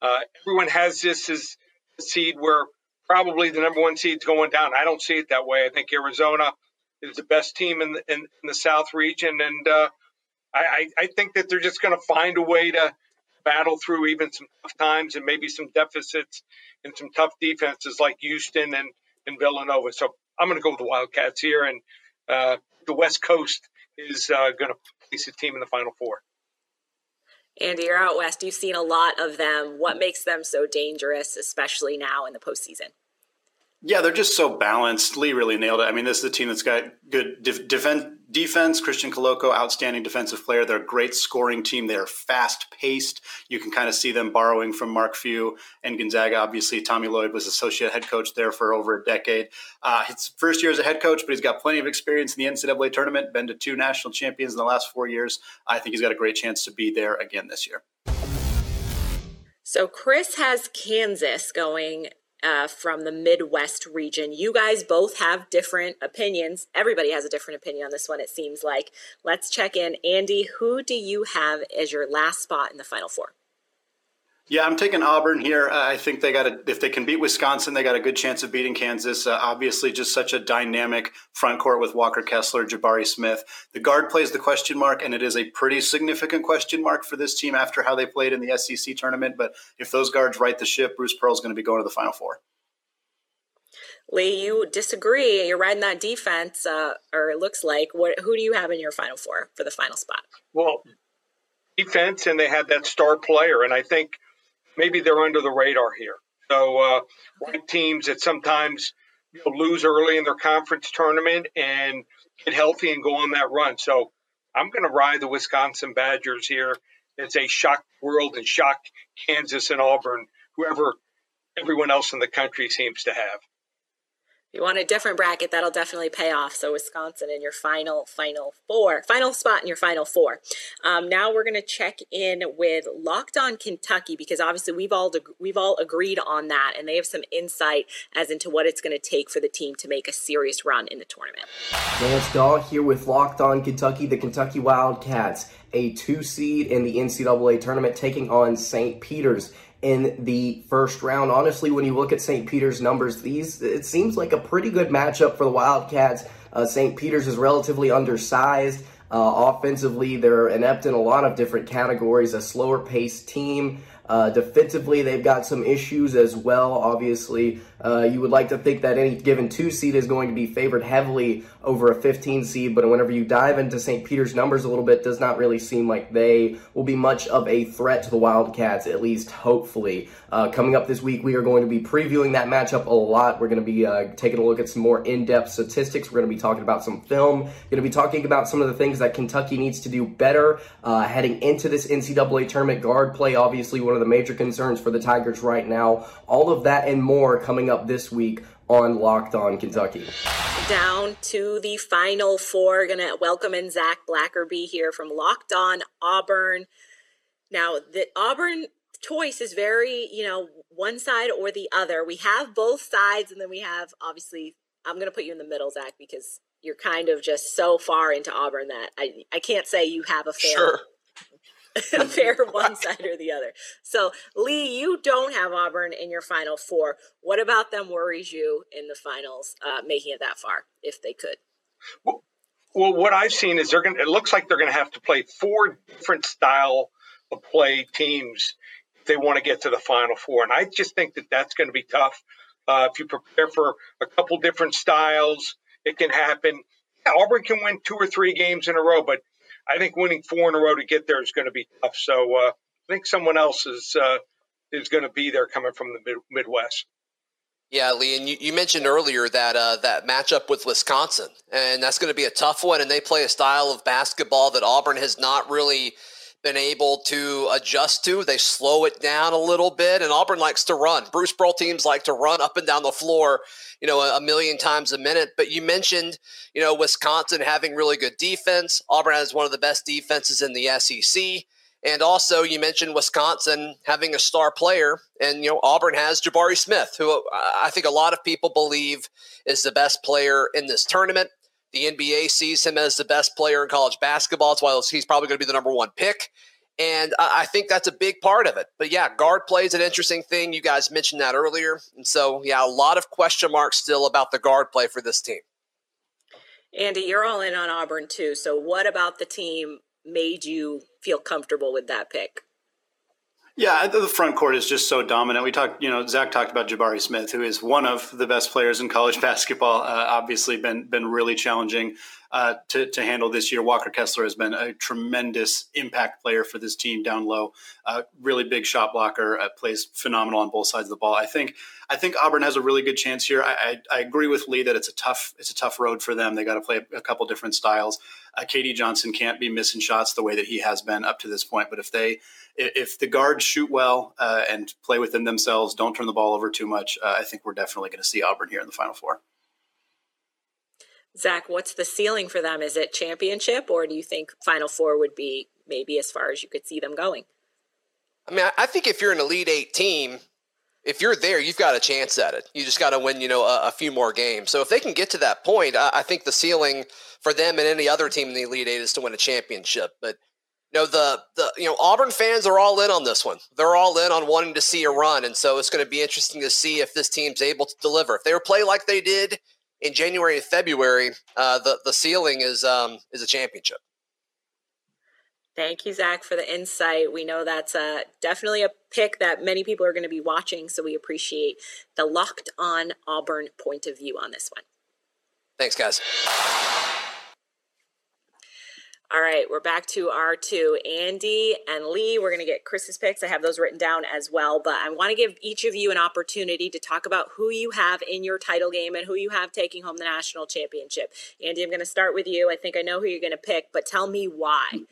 uh, everyone has this as a seed where probably the number one seed's going down. I don't see it that way. I think Arizona is the best team in the, in, in the South region, and uh, I, I think that they're just going to find a way to battle through even some tough times and maybe some deficits and some tough defenses like Houston and, and Villanova. So I'm going to go with the Wildcats here, and uh, the West Coast is uh, going to place a team in the Final Four. Andy, you're out west. You've seen a lot of them. What makes them so dangerous, especially now in the postseason? Yeah, they're just so balanced. Lee really nailed it. I mean, this is a team that's got good def- defense. Defense, Christian Koloko, outstanding defensive player. They're a great scoring team. They are fast paced. You can kind of see them borrowing from Mark Few and Gonzaga. Obviously, Tommy Lloyd was associate head coach there for over a decade. Uh, his first year as a head coach, but he's got plenty of experience in the NCAA tournament. Been to two national champions in the last four years. I think he's got a great chance to be there again this year. So Chris has Kansas going uh, from the Midwest region. You guys both have different opinions. Everybody has a different opinion on this one, it seems like. Let's check in. Andy, who do you have as your last spot in the Final Four? Yeah, I'm taking Auburn here. Uh, I think they got a, if they can beat Wisconsin, they got a good chance of beating Kansas. Uh, obviously, just such a dynamic front court with Walker Kessler, Jabari Smith. The guard plays the question mark, and it is a pretty significant question mark for this team after how they played in the SEC tournament. But if those guards right the ship, Bruce Pearl's going to be going to the Final Four. Lee, you disagree. You're riding that defense, uh, or it looks like. What? Who do you have in your Final Four for the final spot? Well, defense, and they had that star player, and I think – maybe they're under the radar here. So, uh, teams that sometimes you know, lose early in their conference tournament and get healthy and go on that run. So, I'm going to ride the Wisconsin Badgers here. It's a shock world and shock Kansas and Auburn, whoever everyone else in the country seems to have you want a different bracket, that'll definitely pay off. So Wisconsin in your final, final four, final spot in your final four. Um, now we're going to check in with Locked On Kentucky because obviously we've all we've all agreed on that, and they have some insight as into what it's going to take for the team to make a serious run in the tournament. Lance Daw here with Locked On Kentucky, the Kentucky Wildcats, a two seed in the NCAA tournament, taking on St. Peter's in the first round. Honestly, when you look at St. Peter's numbers, these it seems like a pretty good matchup for the Wildcats. Uh, St. Peter's is relatively undersized. Uh, offensively, they're inept in a lot of different categories. A slower paced team. Uh, defensively, they've got some issues as well. Obviously, uh, you would like to think that any given two seed is going to be favored heavily over a 15 seed, but whenever you dive into St. Peter's numbers a little bit, does not really seem like they will be much of a threat to the Wildcats, at least hopefully. Uh, coming up this week, we are going to be previewing that matchup a lot. We're going to be uh, taking a look at some more in depth statistics. We're going to be talking about some film, going to be talking about some of the things that Kentucky needs to do better uh, heading into this NCAA tournament. Guard play, obviously, one of the major concerns for the Tigers right now. All of that and more coming up this week on Locked On Kentucky. Down to the final four. Gonna welcome in Zach Blackerby here from Locked On Auburn. Now, the Auburn choice is very, you know, one side or the other. We have both sides, and then we have obviously. I'm gonna put you in the middle, Zach, because you're kind of just so far into Auburn that I I can't say you have a fair sure. fair one side or the other. So, Lee, you don't have Auburn in your final four. What about them worries you in the finals, uh, making it that far, if they could? Well, well, what I've seen is they're going. It looks like they're going to have to play four different style of play teams if they want to get to the final four, and I just think that that's going to be tough. Uh, if you prepare for a couple different styles, it can happen. Yeah, Auburn can win two or three games in a row, but I think winning four in a row to get there is going to be tough. So uh, I think someone else is uh, is going to be there coming from the mid- Midwest. Yeah, Lee, and you, you mentioned earlier that uh, that matchup with Wisconsin, and that's going to be a tough one. And they play a style of basketball that Auburn has not really been able to adjust to. They slow it down a little bit, and Auburn likes to run. Bruce Pearl teams like to run up and down the floor, you know, a, a million times a minute. But you mentioned, you know, Wisconsin having really good defense. Auburn has one of the best defenses in the SEC. And also, you mentioned Wisconsin having a star player, and you know Auburn has Jabari Smith, who uh, I think a lot of people believe is the best player in this tournament. The NBA sees him as the best player in college basketball. That's why he's probably going to be the number one pick. And I think that's a big part of it. But yeah, guard play is an interesting thing. You guys mentioned that earlier. And so, yeah, a lot of question marks still about the guard play for this team. Andy, you're all in on Auburn too. So, what about the team made you feel comfortable with that pick? Yeah, the front court is just so dominant. We talked, you know, Zach talked about Jabari Smith, who is one of the best players in college basketball. Uh, obviously, been been really challenging uh, to, to handle this year. Walker Kessler has been a tremendous impact player for this team down low. Uh, really big shot blocker, uh, plays phenomenal on both sides of the ball. I think I think Auburn has a really good chance here. I, I, I agree with Lee that it's a tough it's a tough road for them. They got to play a, a, couple different styles. Uh, KD Johnson can't be missing shots the way that he has been up to this point. But if they if the guards shoot well uh, and play within themselves, don't turn the ball over too much, uh, I think we're definitely going to see Auburn here in the Final Four. Zach, what's the ceiling for them? Is it championship, or do you think Final Four would be maybe as far as you could see them going? I mean, I think if you're an Elite Eight team, if you're there, you've got a chance at it. You just got to win, you know, a, a, few more games. So if they can get to that point, I, I, think the ceiling for them and any other team in the Elite Eight is to win a championship. But you know, the the you know Auburn fans are all in on this one. They're all in on wanting to see a run, and so it's going to be interesting to see if this team's able to deliver. If they play like they did in January and February, uh, the the ceiling is um, is a championship. Thank you, Zach, for the insight. We know that's uh, definitely a pick that many people are going to be watching, so we appreciate the locked on Auburn point of view on this one. Thanks, guys. All right, we're back to our two, Andy and Lee. We're going to get Chris's picks. I have those written down as well, but I want to give each of you an opportunity to talk about who you have in your title game and who you have taking home the national championship. Andy, I'm going to start with you. I think I know who you're going to pick, but tell me why.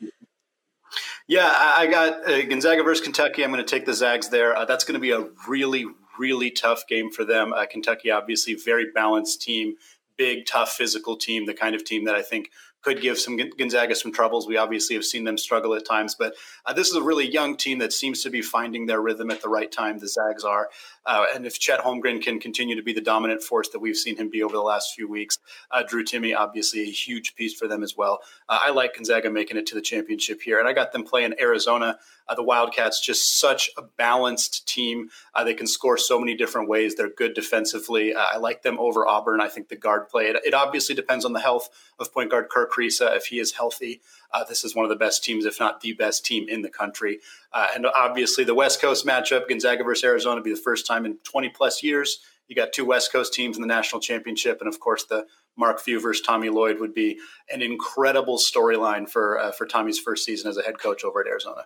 Yeah, I got uh, Gonzaga versus Kentucky. I'm going to take the Zags there. Uh, that's going to be a really, really tough game for them. Uh, Kentucky, obviously, very balanced team, big, tough, physical team, the kind of team that I think – could give some Gonzaga some troubles. We obviously have seen them struggle at times, but uh, this is a really young team that seems to be finding their rhythm at the right time. The Zags are, uh, and if Chet Holmgren can continue to be the dominant force that we've seen him be over the last few weeks, uh, Drew Timme, obviously a huge piece for them as well. Uh, I like Gonzaga making it to the championship here, and I got them playing Arizona. Uh, the Wildcats just such a balanced team. Uh, they can score so many different ways. They're good defensively. I like them over Auburn. I think the guard play. It, it obviously depends on the health of point guard Kerr Kriisa if he is healthy. Uh, this is one of the best teams, if not the best team in the country. Uh, and obviously, the West Coast matchup, Gonzaga versus Arizona, will be the first time in 20 plus years. You got two West Coast teams in the national championship, and of course, the Mark Few versus Tommy Lloyd would be an incredible storyline for uh, for Tommy's first season as a head coach over at Arizona.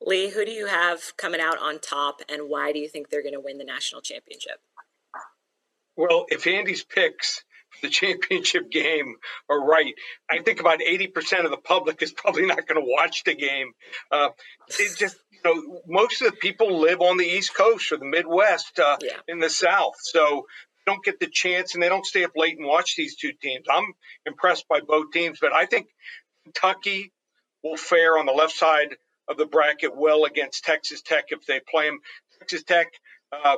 Lee, who do you have coming out on top, and why do you think they're going to win the national championship? Well, if Andy's picks the championship game are right. I think about 80% of the public is probably not going to watch the game. Uh, it just, you know, most of the people live on the East Coast or the Midwest uh, yeah. in the South. So don't get the chance and they don't stay up late and watch these two teams. I'm impressed by both teams, but I think Kentucky will fare on the left side of the bracket well against Texas Tech if they play them. Texas Tech, uh,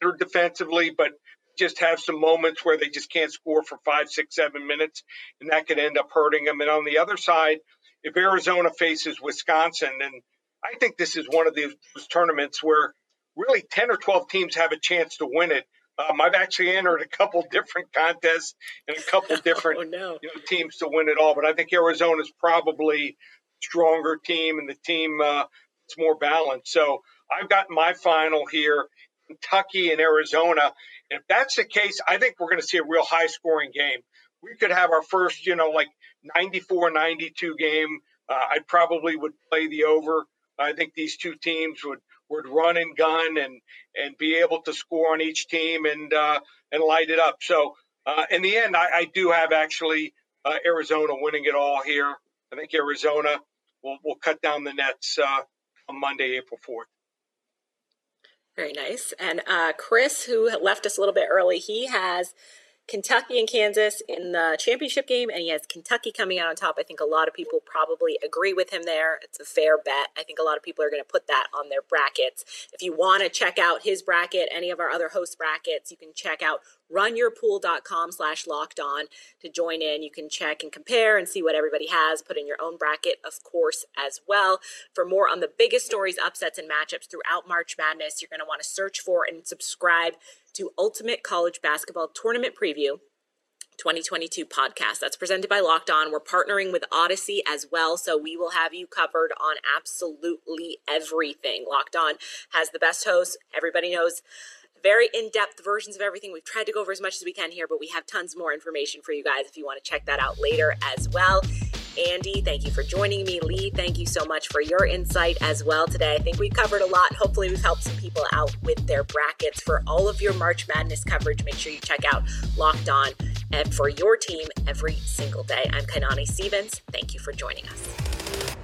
better defensively, but just have some moments where they just can't score for five, six, seven minutes, and that could end up hurting them. And on the other side, if Arizona faces Wisconsin, and I think this is one of those tournaments where really 10 or 12 teams have a chance to win it. Um, I've actually entered a couple different contests and a couple different oh, no. you know, teams to win it all, but I think Arizona's probably stronger team and the team uh, it's more balanced. So I've got my final here, Kentucky and Arizona. If that's the case, I think we're going to see a real high scoring game. We could have our first, you know, like 94 92 game. Uh, I probably would play the over. I think these two teams would would run and gun and and be able to score on each team and uh, and light it up. So uh, in the end, I, I do have actually uh, Arizona winning it all here. I think Arizona will will cut down the nets uh, on Monday, April fourth. Very nice. And uh, Chris, who left us a little bit early, he has Kentucky and Kansas in the championship game, and he has Kentucky coming out on top. I think a lot of people probably agree with him there. It's a fair bet. I think a lot of people are going to put that on their brackets. If you want to check out his bracket, any of our other host brackets, you can check out runyourpool.com slash locked on to join in. You can check and compare and see what everybody has. Put in your own bracket, of course, as well. For more on the biggest stories, upsets, and matchups throughout March Madness, you're going to want to search for and subscribe to Ultimate College Basketball Tournament Preview 2022 podcast. That's presented by Locked On. We're partnering with Odyssey as well, so we will have you covered on absolutely everything. Locked On has the best hosts. Everybody knows very in-depth versions of everything. We've tried to go over as much as we can here, but we have tons more information for you guys if you want to check that out later as well. Andy, thank you for joining me. Lee, thank you so much for your insight as well today. I think we covered a lot. Hopefully, we've helped some people out with their brackets. For all of your March Madness coverage, make sure you check out Locked On and for your team every single day. I'm Kanani Stevens. Thank you for joining us.